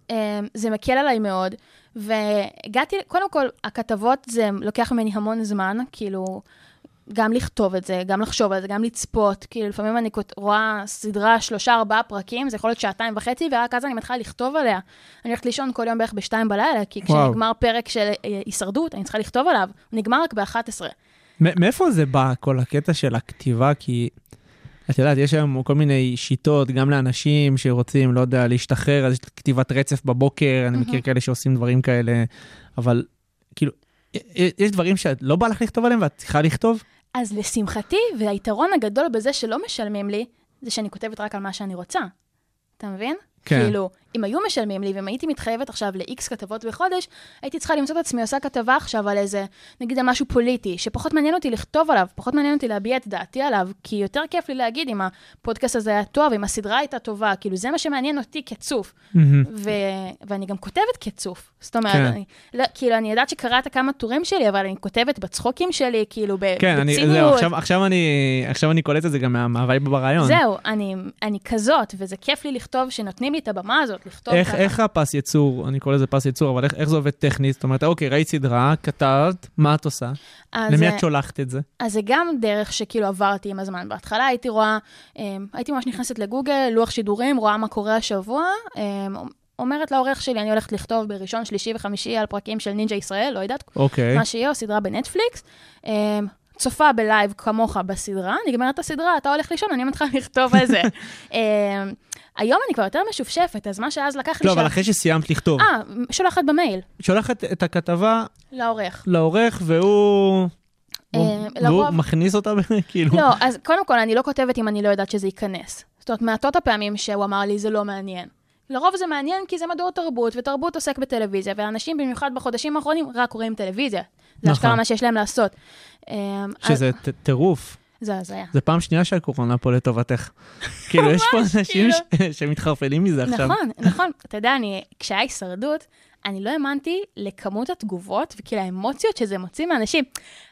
אמ, זה מקל עליי מאוד. והגעתי, קודם כל, הכתבות, זה לוקח ממני המון זמן, כאילו, גם לכתוב את זה, גם לחשוב על זה, גם לצפות. כאילו, לפעמים אני רואה סדרה, שלושה, ארבעה פרקים, זה יכול להיות שעתיים וחצי, ורק אז אני מתחילה לכתוב עליה. אני הולכת לישון כל יום בערך בשתיים בלילה, כי וואו. כשנגמר פרק של אה, הישרדות, אני צריכה לכתוב עליו. הוא נגמר רק ב-11. מאיפה זה בא, כל הקטע של הכתיבה? כי את יודעת, יש היום כל מיני שיטות, גם לאנשים שרוצים, לא יודע, להשתחרר, אז יש כתיבת רצף בבוקר, אני מכיר כאלה שעושים דברים כאלה, אבל כאילו, יש דברים שאת לא בא לך לכתוב עליהם ואת צריכה לכתוב? אז לשמחתי, והיתרון הגדול בזה שלא משלמים לי, זה שאני כותבת רק על מה שאני רוצה. אתה מבין? כן. כאילו, אם היו משלמים לי, ואם הייתי מתחייבת עכשיו ל-X כתבות בחודש, הייתי צריכה למצוא את עצמי עושה כתבה עכשיו על איזה, נגיד על משהו פוליטי, שפחות מעניין אותי לכתוב עליו, פחות מעניין אותי להביע את דעתי עליו, כי יותר כיף לי להגיד אם הפודקאסט הזה היה טוב, אם הסדרה הייתה טובה, כאילו זה מה שמעניין אותי כצוף. ו- ואני גם כותבת כצוף. זאת אומרת, כן. אני, לא, כאילו, אני יודעת שקראת כמה טורים שלי, אבל אני כותבת בצחוקים שלי, כאילו, ב- כן, אני, בציניות. זהו, עכשיו, עכשיו, אני, עכשיו אני קולט את זה גם מה- מהווייב בראיון. זהו, אני, אני כזאת, וזה כיף לי לכתוב, שנותנים לי את הבמה הזאת, לכתוב איך, ככה. איך הפס ייצור, אני קורא לזה פס ייצור, אבל איך, איך זה עובד טכנית? זאת אומרת, אוקיי, ראית סדרה, כתבת, מה את עושה? אז, למי אה, את שולחת את זה? אז זה גם דרך שכאילו עברתי עם הזמן. בהתחלה הייתי רואה, אמ, הייתי ממש נכנסת לגוגל, לוח שידורים, רואה מה קורה השבוע, אמ, אומרת לעורך שלי, אני הולכת לכתוב בראשון, שלישי וחמישי על פרקים של נינג'ה ישראל, לא יודעת, אוקיי. מה שיהיה, או סדרה בנטפליקס. אמ, צופה בלייב כמוך בסדרה, נגמרת הסדרה, אתה הולך לישון, אני מתחילה לכתוב על זה. [LAUGHS] אמ, היום אני כבר יותר משופשפת, אז מה שאז לקח לי... לא, אבל אחרי שסיימת לכתוב, אה, שולחת במייל, שולחת את הכתבה לעורך. לעורך, והוא... והוא לרוב- מכניס אותה, [LAUGHS] כאילו... לא, אז קודם כל, אני לא כותבת אם אני לא יודעת שזה ייכנס. זאת אומרת, מעטות הפעמים שהוא אמר לי, זה לא מעניין. לרוב זה מעניין כי זה מדור תרבות, ותרבות עוסק בטלוויזיה, ואנשים, במיוחד בחודשים האחרונים, רק רואים טלוויזיה. זה נכון. אשכרה מה שיש להם לעשות. אמ, שזה טירוף. זה הזיה. זה פעם שנייה שהקורונה פה לטובתך. [LAUGHS] כאילו, יש פה אנשים כאילו. ש- שמתחרפנים מזה עכשיו. נכון, נכון. אתה יודע, אני, כשהיה הישרדות, אני לא האמנתי לכמות התגובות וכאילו האמוציות שזה מוציא מאנשים.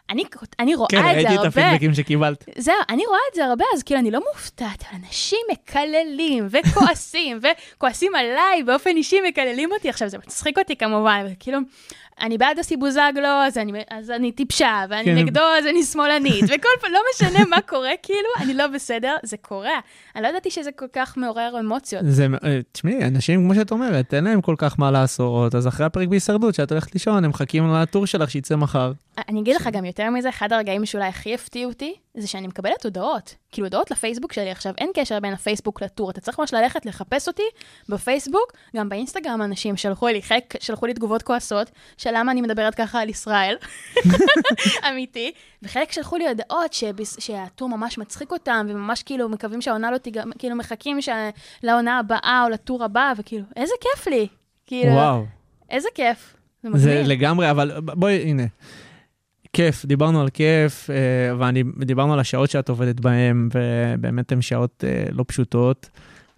אני, אני רואה כן, את זה ראיתי את הרבה. הפידבקים שקיבלת. זהו, אני רואה את זה הרבה, אז כאילו, אני לא מופתעת. אנשים מקללים וכועסים, [LAUGHS] וכועסים עליי באופן אישי, מקללים אותי. עכשיו, זה מצחיק אותי כמובן, אבל כאילו, אני בעד הסיבוזגלו, אז אני, אז אני טיפשה, ואני כן. נגדו, אז אני שמאלנית, [LAUGHS] וכל פעם, לא משנה מה קורה, כאילו, אני לא בסדר, זה קורה. אני לא ידעתי שזה כל כך מעורר אמוציות. זה, אה, תשמעי, אנשים, כמו שאת אומרת, אין להם כל כך מה לעשות, אז אחרי הפרק בהישרדות, שאת הולכת לישון, הם מחכים לטור שלך שיצא מחר. אני אגיד לך גם יותר מזה, אחד הרגעים שאולי הכי הפתיעו אותי, זה שאני מקבלת הודעות. כאילו, הודעות לפייסבוק שלי עכשיו, אין קשר בין הפייסבוק לטור. אתה צריך ממש ללכת לחפש אותי בפייסבוק, גם באינסטגרם אנשים שלחו לי, חלק שלחו לי תגובות כועסות, של למה אני מדברת ככה על ישראל, [LAUGHS] אמיתי, וחלק שלחו לי הודעות שבס- שהטור ממש מצחיק אותם, וממש כאילו מקווים שהעונה לא תיגמר, כאילו מחכים שה- לעונה הבאה או לטור הבא, וכאילו, איזה כיף לי. כאילו, וואו. איזה כיף. זה זה. לגמרי, אבל בואי, הנה. כיף, דיברנו על כיף, אה, ודיברנו על השעות שאת עובדת בהן, ובאמת הן שעות אה, לא פשוטות.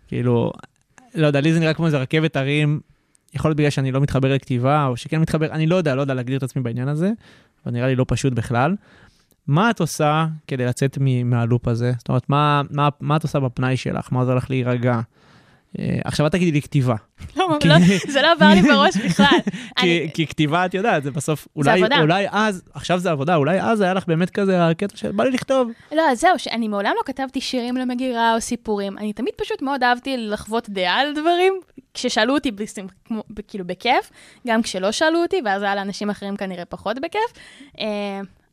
כאילו, לא יודע, לי זה נראה כמו איזה רכבת הרים, יכול להיות בגלל שאני לא מתחבר לכתיבה, או שכן מתחבר, אני לא יודע, לא יודע להגדיר את עצמי בעניין הזה, אבל נראה לי לא פשוט בכלל. מה את עושה כדי לצאת מהלופ הזה? זאת אומרת, מה, מה, מה את עושה בפנאי שלך? מה עוזר לך להירגע? אה, עכשיו את תגידי לי כתיבה. לא, לא, זה לא עבר לי בראש [LAUGHS] בכלל. כי, כתיבה, את יודעת, זה בסוף, אולי, אז, עכשיו זה עבודה, אולי אז היה לך באמת כזה הקטע של בא לי לכתוב. לא, אז זהו, שאני מעולם לא כתבתי שירים למגירה או סיפורים. אני תמיד פשוט מאוד אהבתי לחוות דעה על דברים. כששאלו אותי, כאילו, בכיף, גם כשלא שאלו אותי, ואז היה לאנשים אחרים כנראה פחות בכיף. אה,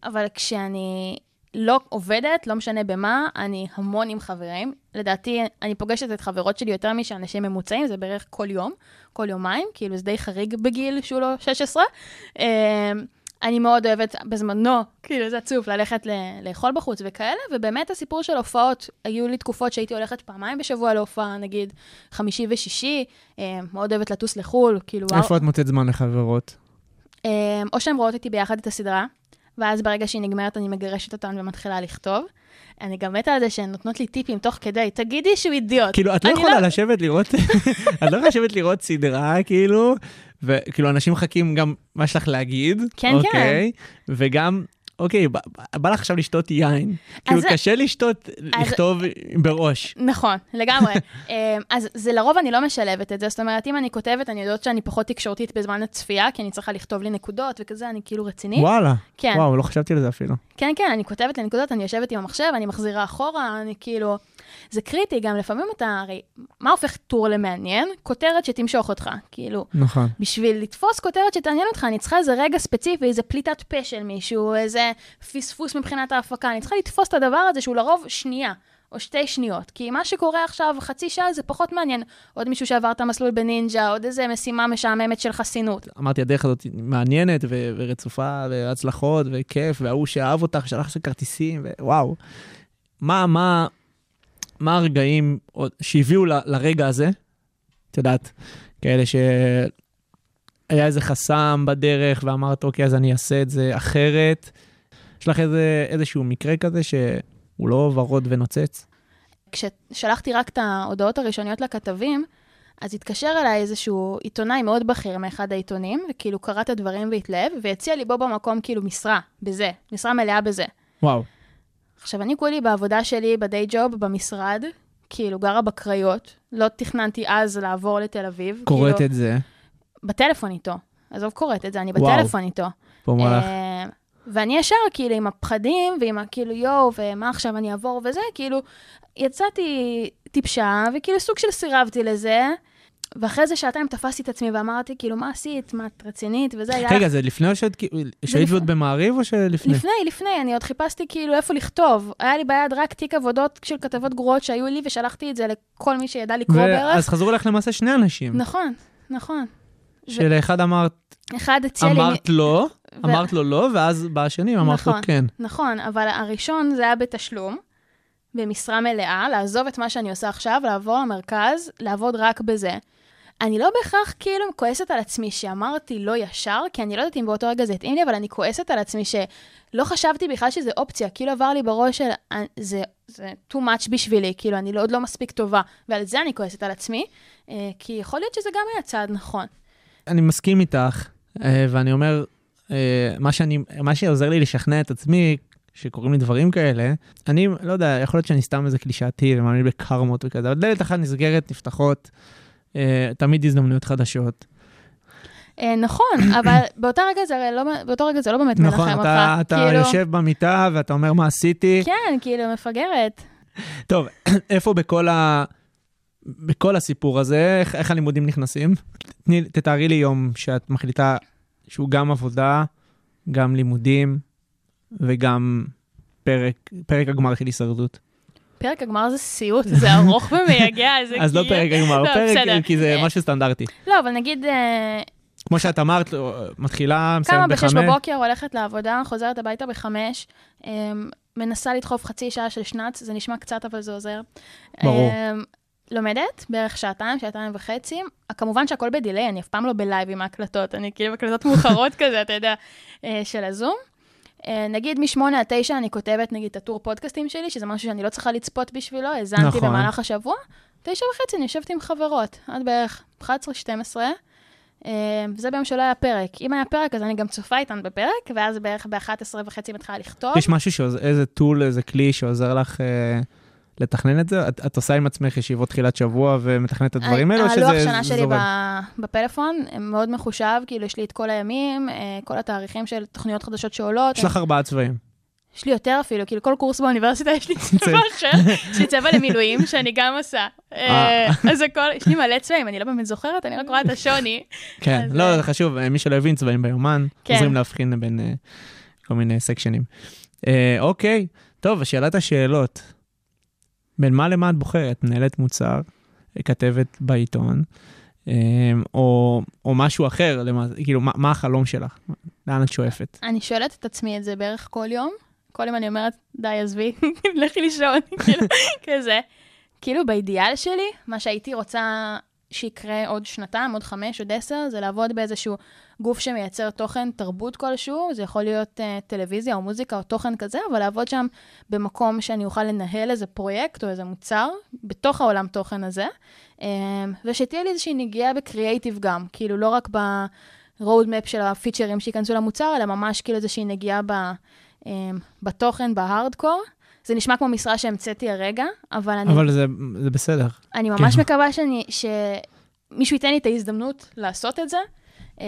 אבל כשאני לא עובדת, לא משנה במה, אני המון עם חברים. לדעתי, אני פוגשת את חברות שלי יותר משאנשים ממוצעים, זה בערך כל יום, כל יומיים, כאילו זה די חריג בגיל שהוא לא 16. אה, אני מאוד אוהבת בזמנו, כאילו זה עצוב, ללכת ל- לאכול בחוץ וכאלה, ובאמת הסיפור של הופעות, היו לי תקופות שהייתי הולכת פעמיים בשבוע להופעה, נגיד חמישי ושישי, אה, מאוד אוהבת לטוס לחו"ל, כאילו... איפה את מוצאת זמן לחברות? אה, או שהן רואות איתי ביחד את הסדרה, ואז ברגע שהיא נגמרת אני מגרשת אותן ומתחילה לכתוב. אני גם מתה על זה שהן נותנות לי טיפים תוך כדי, תגידי שהוא אידיוט. כאילו, את לא יכולה לשבת לראות, [LAUGHS] את לא יכולה לשבת לראות סדרה, כאילו, וכאילו, אנשים מחכים גם מה יש לך להגיד, כן, אוקיי? וגם, אוקיי, בא- בא לך עכשיו לשתות יין. כאילו, קשה לשתות, אז- לכתוב בראש. נכון, לגמרי. [LAUGHS] אה, אז זה לרוב אני לא משלבת את זה, זאת אומרת, אם אני כותבת, אני יודעת שאני פחות תקשורתית בזמן הצפייה, כי אני צריכה לכתוב לי נקודות וכזה, אני כאילו רצינית. וואלה. כן. וואו, לא חשבתי על זה אפילו. כן, כן, אני כותבת לי נקודות, אני יושבת עם המחשב, אני מחזירה אחורה, אני כאילו... זה קריטי, גם לפעמים אתה, הרי, מה הופך טור למעניין? כותרת שתמשוך אותך, כאילו. נכון. בשביל לתפוס כותרת שתעניין אותך, אני צריכה איזה רגע ספציפי, איזה פליטת פה של מישהו, איזה פספוס מבחינת ההפקה. אני צריכה לתפוס את הדבר הזה שהוא לרוב שנייה, או שתי שניות. כי מה שקורה עכשיו חצי שעה זה פחות מעניין. עוד מישהו שעבר את המסלול בנינג'ה, עוד איזה משימה משעממת של חסינות. אמרתי, הדרך הזאת מעניינת ו- ורצופה והצלחות וכיף, וההוא שאהב אותך, שלח לך כרטיסים, ווואו. מה, מה, מה הרגעים שהביאו ל- לרגע הזה? את יודעת, כאלה שהיה איזה חסם בדרך ואמרת, אוקיי, אז אני אעשה את זה אחרת. יש לך איזה, איזשהו מקרה כזה שהוא לא ורוד ונוצץ? כששלחתי רק את ההודעות הראשוניות לכתבים, אז התקשר אליי איזשהו עיתונאי מאוד בכיר מאחד העיתונים, וכאילו קרא את הדברים והתלהב, והציע לי בו במקום כאילו משרה, בזה, משרה מלאה בזה. וואו. עכשיו, אני כולי בעבודה שלי, בדיי ג'וב, במשרד, כאילו גרה בקריות, לא תכננתי אז לעבור לתל אביב. קוראת כאילו, את זה, בטלפון איתו. עזוב קוראת את זה, אני וואו. בטלפון איתו. פה לך, אה, ואני ישר, כאילו, עם הפחדים, ועם הכאילו, יואו, ומה עכשיו אני אעבור וזה, כאילו, יצאתי טיפשה, וכאילו סוג של סירבתי לזה. ואחרי זה שעתיים תפסתי את עצמי ואמרתי, כאילו, מה עשית? מה, את רצינית? וזה היה... רגע, זה לפני או שהיית כאילו- שהיית. ועוד במעריב או שלפני? לפני, לפני, אני עוד חיפשתי כאילו איפה לכתוב. היה לי ביד רק תיק עבודות של כתבות גרועות שהיו לי, ושלחתי את זה לכל מי שידע לקרוא בערך. אז חזרו לך למעשה שני אנשים. נכון, נכון. שלאחד אמרת, אחד הציע לי... אמרת לא, ו- אמרת לו לא, ואז בא השני ואמרת לו נכון. כן. נכון, אבל הראשון זה היה בתשלום, במשרה מלאה, לעזוב את מה שאני עושה עכשיו, לעבור למרכז, לעבוד רק בזה. אני לא בהכרח כאילו כועסת על עצמי שאמרתי לא ישר, כי אני לא יודעת אם באותו רגע זה התאים לי, אבל אני כועסת על עצמי שלא חשבתי בכלל שזה אופציה, כאילו עבר לי בראש של "אה, זה, זה too much בשבילי, כאילו אני לא, עוד לא מספיק טובה, ועל זה אני כועסת על עצמי, אה, כי יכול להיות שזה גם היה צעד נכון. אני מסכים איתך, אה, ואני אומר, מה שאני, מה שעוזר לי לשכנע את עצמי, שקורים לי דברים כאלה, אני לא יודע, יכול להיות שאני סתם איזה קלישאתי ומאמין בקרמות וכזה, אבל דלת אחת נסגרת, נפתחות, תמיד הזדמנויות חדשות. אה, נכון, [COUGHS] אבל באותו רגע זה, הרי לא, באותו רגע זה לא באמת נכון, מנחם אותך. אתה, אתה כאילו, יושב במיטה ואתה אומר מה עשיתי. כן, כאילו, מפגרת. טוב, [COUGHS] איפה בכל, ה... בכל הסיפור הזה, איך, איך הלימודים נכנסים? תני, תתארי לי יום שאת מחליטה שהוא גם עבודה, גם לימודים וגם פרק, פרק הגמר של הישרדות. פרק הגמר זה סיוט, זה ארוך [LAUGHS] ומייגע, זה אז לא כאילו- פרק הגמר, לא, פרק. כי זה אה, משהו סטנדרטי. לא, אבל נגיד, אה, כמו שאת אמרת, מתחילה, קמה מסיימת בחמש. בבוקר, הולכת לעבודה, חוזרת הביתה בחמש, אה, מנסה לדחוף חצי שעה של שנץ, זה נשמע קצת, אבל זה עוזר. ברור. אה, לומדת בערך שעתיים, שעתיים וחצי. כמובן שהכל בדיליי, אני אף פעם לא בלייב עם ההקלטות, אני כאילו הקלטות מאוחרות [LAUGHS] כזה, אתה יודע, אה, של הזום. אה, נגיד משמונה עד תשע אני כותבת נגיד את הטור פודקאסטים שלי, שזה משהו שאני לא צריכה לצפות בשבילו, האזנתי נכון. במהלך השבוע. תשע וחצי אני יושבת עם חברות, עד בערך 11-12. אה, וזה ביום שלא היה פרק. אם היה פרק, אז אני גם צופה איתן בפרק, ואז בערך ב-11 וחצי מתחילה לכתוב. יש משהו שעוזר, איזה טול, איזה כלי שעוזר לך אה, לתכנן את זה? את, את עושה עם עצמך ישיבות תחילת שבוע ומתכננת את הדברים האלה, או שזה הלוח שנה שלי זורם? בפלאפון מאוד מחושב, כאילו יש לי את כל הימים, אה, כל התאריכים של תוכניות חדשות שעולות. יש לך ארבעה צבעים. יש לי יותר אפילו, כאילו כל קורס באוניברסיטה יש לי [LAUGHS] צבע אחר, יש לי צבע למילואים שאני גם עושה. אה, אז הכל, יש לי מלא צבעים, אני לא באמת זוכרת, אני רק רואה את השוני. כן, לא, אה, זה חשוב, אה, מי שלא הבין, צבעים ביומן, כן. עוזרים להבחין בין אה, כל מיני סקשנים. אה, אוקיי, טוב, שאלת השאלות. בין מה למה את בוחרת? מנהלת מוצר, כתבת בעיתון, אה, או, או משהו אחר, למה, כאילו, מה, מה החלום שלך? לאן את שואפת? אני שואלת את עצמי את זה בערך כל יום. כל יום אני אומרת, די, עזבי, [LAUGHS] לכי לישון, [LAUGHS] כאילו, כזה. כאילו, באידיאל שלי, מה שהייתי רוצה שיקרה עוד שנתיים, עוד חמש, עוד עשר, זה לעבוד באיזשהו גוף שמייצר תוכן, תרבות כלשהו, זה יכול להיות uh, טלוויזיה או מוזיקה או תוכן כזה, אבל לעבוד שם במקום שאני אוכל לנהל איזה פרויקט או איזה מוצר, בתוך העולם תוכן הזה, um, ושתהיה לי איזושהי נגיעה בקריאייטיב גם, כאילו, לא רק ב-road של הפיצ'רים שייכנסו למוצר, אלא ממש כאילו איזושהי נגיעה ב... um, בתוכן, בהארדקור. זה נשמע כמו משרה שהמצאתי הרגע, אבל אני, אבל זה, זה בסדר. אני ממש כן. מקווה שאני, שמישהו ייתן לי את ההזדמנות לעשות את זה. Um,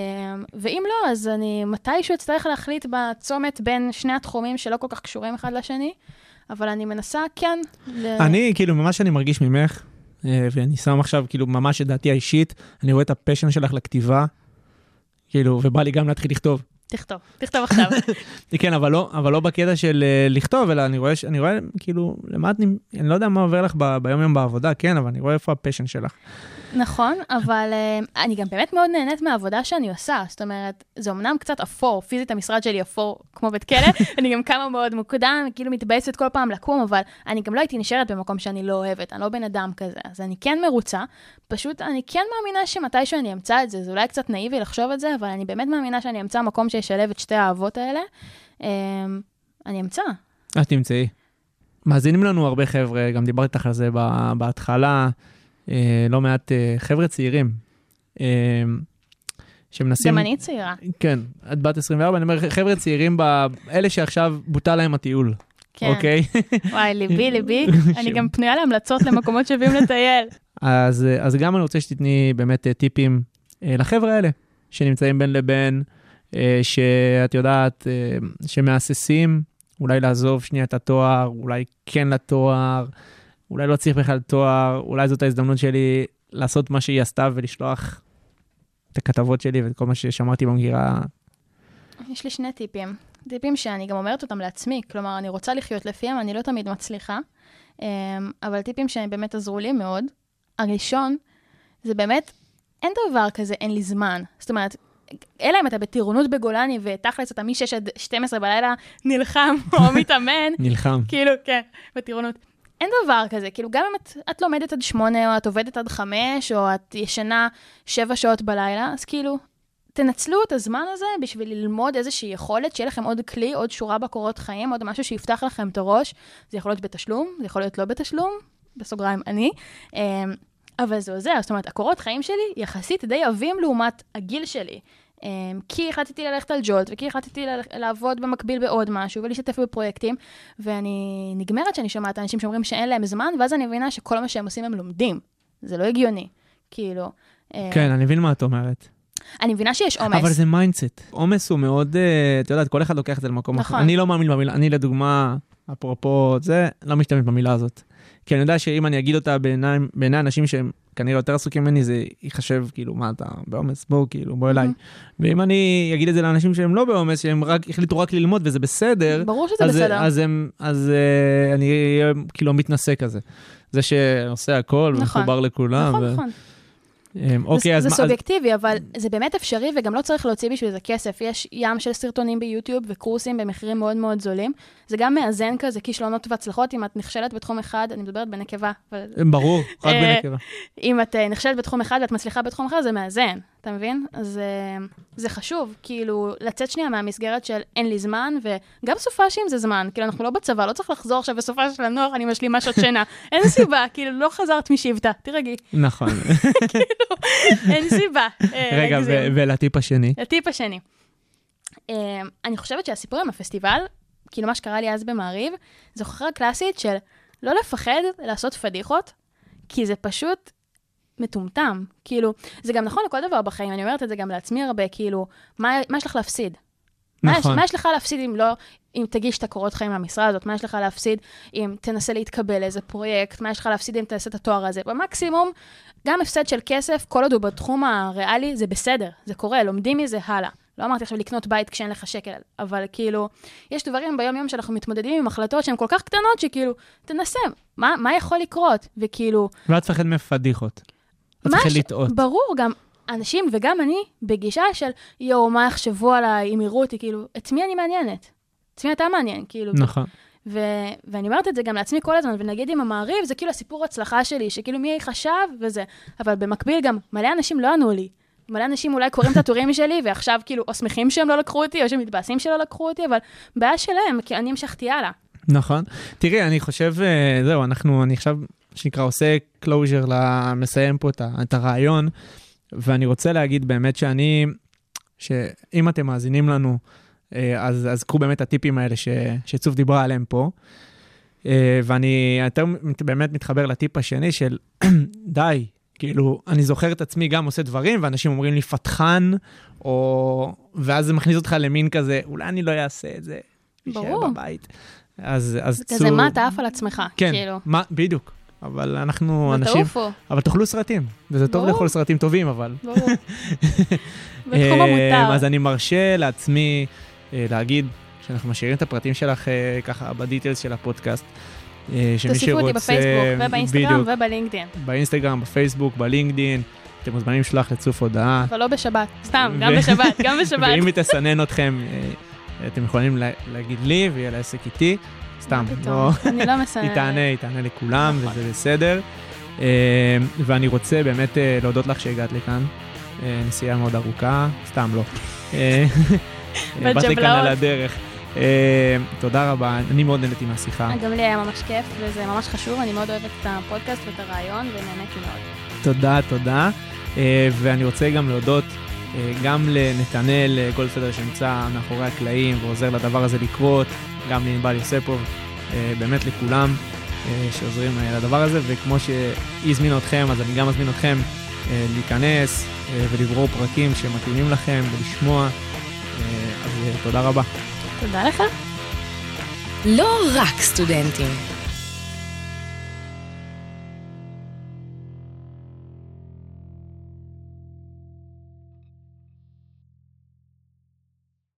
ואם לא, אז אני מתישהו אצטרך להחליט בצומת בין שני התחומים שלא כל כך קשורים אחד לשני, אבל אני מנסה, כן. ל... אני, כאילו, ממה שאני מרגיש ממך, אה, ואני שם עכשיו, כאילו, ממש את דעתי האישית, אני רואה את הפשן שלך לכתיבה, כאילו, ובא לי גם להתחיל לכתוב. תכתוב, תכתוב עכשיו. [LAUGHS] כן, אבל לא, אבל לא בקטע של אה, לכתוב, אלא אני רואה, אני רואה, כאילו, למה את, אני לא יודע מה עובר לך ב- ביום-יום בעבודה, כן, אבל אני רואה איפה הפשן שלך. נכון, אבל uh, אני גם באמת מאוד נהנית מהעבודה שאני עושה. זאת אומרת, זה אמנם קצת אפור, פיזית המשרד שלי אפור כמו בית כלא, [LAUGHS] אני גם קמה מאוד מוקדם, כאילו מתבאסת כל פעם לקום, אבל אני גם לא הייתי נשארת במקום שאני לא אוהבת, אני לא בן אדם כזה, אז אני כן מרוצה. פשוט אני כן מאמינה שמתישהו אני אמצא את זה, זה אולי קצת נאיבי לחשוב את זה, אבל אני באמת מאמינה שאני אמצא מקום שישלב את שתי האהבות האלה. Um, אני אמצא. את תמצאי. מאזינים לנו הרבה חבר'ה, גם דיברתי איתך על זה בהתחלה, אה, לא מעט אה, חבר'ה צעירים, אה, שמנסים... גם אני צעירה. כן, את בת 24, אני אומר, חבר'ה צעירים, ב- אלה שעכשיו בוטל להם הטיול, כן. אוקיי? [LAUGHS] וואי, ליבי, ליבי. [LAUGHS] אני גם פנויה להמלצות למקומות שווים לטייל. [LAUGHS] אז, אה, אז גם אני רוצה שתתני באמת אה, טיפים אה, לחבר'ה האלה, שנמצאים בין לבין, אה, שאת יודעת, אה, שמהססים, אולי לעזוב שנייה את התואר, אולי כן לתואר, אולי לא צריך בכלל תואר, אולי זאת ההזדמנות שלי לעשות מה שהיא עשתה ולשלוח את הכתבות שלי ואת כל מה ששמרתי במגירה. יש לי שני טיפים. טיפים שאני גם אומרת אותם לעצמי, כלומר, אני רוצה לחיות לפיהם, אני לא תמיד מצליחה, אמ, אבל טיפים שהם באמת עזרו לי מאוד. הראשון, זה באמת, אין דבר כזה, אין לי זמן. זאת אומרת, אלא אם אתה בטירונות בגולני, ותכלס אתה מ-6 עד 12 בלילה נלחם או [LAUGHS] מתאמן, נלחם. כאילו, כן, בטירונות. אין דבר כזה, כאילו, גם אם את, את לומדת עד שמונה, או את עובדת עד חמש, או את ישנה שבע שעות בלילה, אז כאילו, תנצלו את הזמן הזה בשביל ללמוד איזושהי יכולת, שיהיה לכם עוד כלי, עוד שורה בקורות חיים, עוד משהו שיפתח לכם את הראש. זה יכול להיות בתשלום, זה יכול להיות לא בתשלום, בסוגריים אני. אמ, אבל זה עוזר, זאת אומרת, הקורות חיים שלי יחסית די עבים לעומת הגיל שלי. אמ, כי החלטתי ללכת על ג'ולט, וכי החלטתי לעבוד במקביל בעוד משהו, ולהשתתף בפרויקטים, ואני נגנבת שאני שומעת אנשים שאומרים שאין להם זמן, ואז אני מבינה שכל מה שהם עושים הם לומדים. זה לא הגיוני. כאילו... אה, כן, אני מבין מה את אומרת. אני מבינה שיש עומס. אבל זה mindset. עומס הוא מאוד, אה, את יודעת, כל אחד לוקח את זה למקום אחר. נכון. אני לא מאמין במילה, אני לדוגמה, אפרופו זה, לא משתמש במילה הזאת. כי אני יודע שאם אני אגיד אותה בעיני אנשים שהם כנראה יותר עסוקים ממני, זה ייחשב כאילו, מה אתה בעומס? בוא, כאילו, בוא אליי. ואם אני אגיד את זה לאנשים שהם לא בעומס, שהם רק החליטו רק ללמוד וזה בסדר, ברור שזה אז, בסדר. אז, הם, אז אה, אני אהיה כאילו מתנשא כזה. זה שעושה הכל נכון. ומחובר לכולם. נכון, ו- נכון. אמ, אוקיי, זה, אז זה מה- אז- סובייקטיבי, אבל זה באמת אפשרי, וגם לא צריך להוציא בשביל זה כסף. יש ים של סרטונים ביוטיוב וקורסים במחירים מאוד מאוד זולים. זה גם מאזן כזה כישלונות והצלחות. אם את נכשלת בתחום אחד, אני מדברת בנקבה, ברור, רק אה, בנקבה. אם את אה, נכשלת בתחום אחד ואת מצליחה בתחום אחר, זה מאזן. אתה מבין? אז אה, זה חשוב, כאילו, לצאת שנייה מהמסגרת של אין לי זמן, וגם סופאשים זה זמן. כאילו, אנחנו לא בצבא, לא צריך לחזור עכשיו בסופה של הנוח, אני משלימה שעות שינה. [LAUGHS] אין סיבה, כאילו, לא חזרת משבטה, תירגעי. נכון. [LAUGHS] אין סיבה. אה, רגע, ולטיפ השני? הטיפ השני. Um, אני חושבת שהסיפור עם הפסטיבל, כאילו מה שקרה לי אז במעריב, זו הוכחה קלאסית של לא לפחד לעשות פדיחות, כי זה פשוט מטומטם. כאילו, זה גם נכון לכל דבר בחיים, אני אומרת את זה גם לעצמי הרבה, כאילו, מה, מה יש לך להפסיד? מה, יש, נכון. מה יש לך להפסיד אם לא, אם תגיש את הקורות חיים למשרה הזאת? מה יש לך להפסיד אם תנסה להתקבל לאיזה פרויקט? מה יש לך להפסיד אם תעשה את התואר הזה? במקסימום, גם הפסד של כסף, כל עוד הוא בתחום הריאלי, זה בסדר, זה קורה, לומדים מזה הלאה. לא אמרתי עכשיו לקנות בית כשאין לך שקל, אבל כאילו, יש דברים ביום-יום שאנחנו מתמודדים עם החלטות שהן כל כך קטנות, שכאילו, תנסה, מה, מה יכול לקרות? וכאילו, ואל תפחד מפדיחות. מה ש- לטעות. ברור, גם אנשים, וגם אני, בגישה של, יואו, מה יחשבו עליי, אם יראו אותי, כאילו, את מי אני מעניינת? את מי אתה מעניין? כאילו, נכון. ו- ואני אומרת את זה גם לעצמי כל הזמן, ונגיד עם המעריב, זה כאילו הסיפור הצלחה שלי, שכאילו מי חשב וזה. אבל במקביל גם, מלא אנשים לא ענו לי. מלא אנשים אולי קוראים את הטורים שלי, [LAUGHS] ועכשיו כאילו, או שמחים שהם לא לקחו אותי, או שמתבאסים שלא לקחו אותי, אבל בעיה שלהם, כי אני המשכתי הלאה. נכון. תראי, אני חושב, אה, זהו, אנחנו, אני עכשיו, שנקרא, עושה ל- מסיים פה את את הרעיון, ואני רוצה להגיד באמת שאני, שאם אתם מאזינים לנו, אה, אז, אז קחו באמת את הטיפים האלה ש, שצוף דיברה עליהם פה. אה, ואני יותר מת- באמת מתחבר לטיפ השני של [CLEARS THROAT] די, כאילו, אני זוכר את עצמי גם עושה דברים, ואנשים אומרים לי פתחן, או... ואז זה מכניס אותך למין כזה, אולי אני לא אעשה את זה, ברור. בבית. אז, אז כזה, מה אתה עף על עצמך? כן, כאילו, מה, בדיוק. אבל אנחנו אנשים, תעופו, אבל תאכלו סרטים, וזה טוב. לאכול סרטים טובים, אבל. ברור. [LAUGHS] בתחום אה, המותר. אז אני מרשה לעצמי אה, להגיד שאנחנו משאירים את הפרטים שלך אה, ככה בדיטלס של הפודקאסט. תוסיפו אותי בפייסבוק, ובאינסטגרם, ובלינקדאין. באינסטגרם, בפייסבוק, בלינקדין. אתם מוזמנים לשלוח לצוף הודעה. אבל לא בשבת, סתם, גם בשבת, גם [LAUGHS] בשבת. ואם היא תסנן אתכם, אתם יכולים לה- להגיד לי ויהיה לה עסק איתי. סתם? לא... אני לא מסננת. היא תענה, היא תענה לכולם, נכון. וזה בסדר. אה, ואני רוצה באמת אה, להודות לך שהגעת לכאן. אה, נסיעה מאוד ארוכה, סתם לא. אה, [LAUGHS] באת לכאן בג'בלאות. על הדרך. אה, תודה רבה, אני מאוד נהניתי מהשיחה. גם לי היה ממש כיף, וזה ממש חשוב, אני מאוד אוהבת את הפודקאסט ואת הרעיון, ונהניתי מאוד. תודה, תודה. ואני רוצה גם להודות גם לנתנאל אה, גולדפדר שנמצא מאחורי הקלעים ועוזר לדבר הזה לקרות, גם לענבל יוספוב, אה, באמת לכולם אה, שעוזרים אה, לדבר הזה, וכמו שהיא הזמינה אתכם, אז אני גם מזמין אתכם אה, להיכנס אה, ולברור פרקים שמתאימים לכם ולשמוע. אה, אז אה, תודה רבה. תודה לך. לא רק סטודנטים.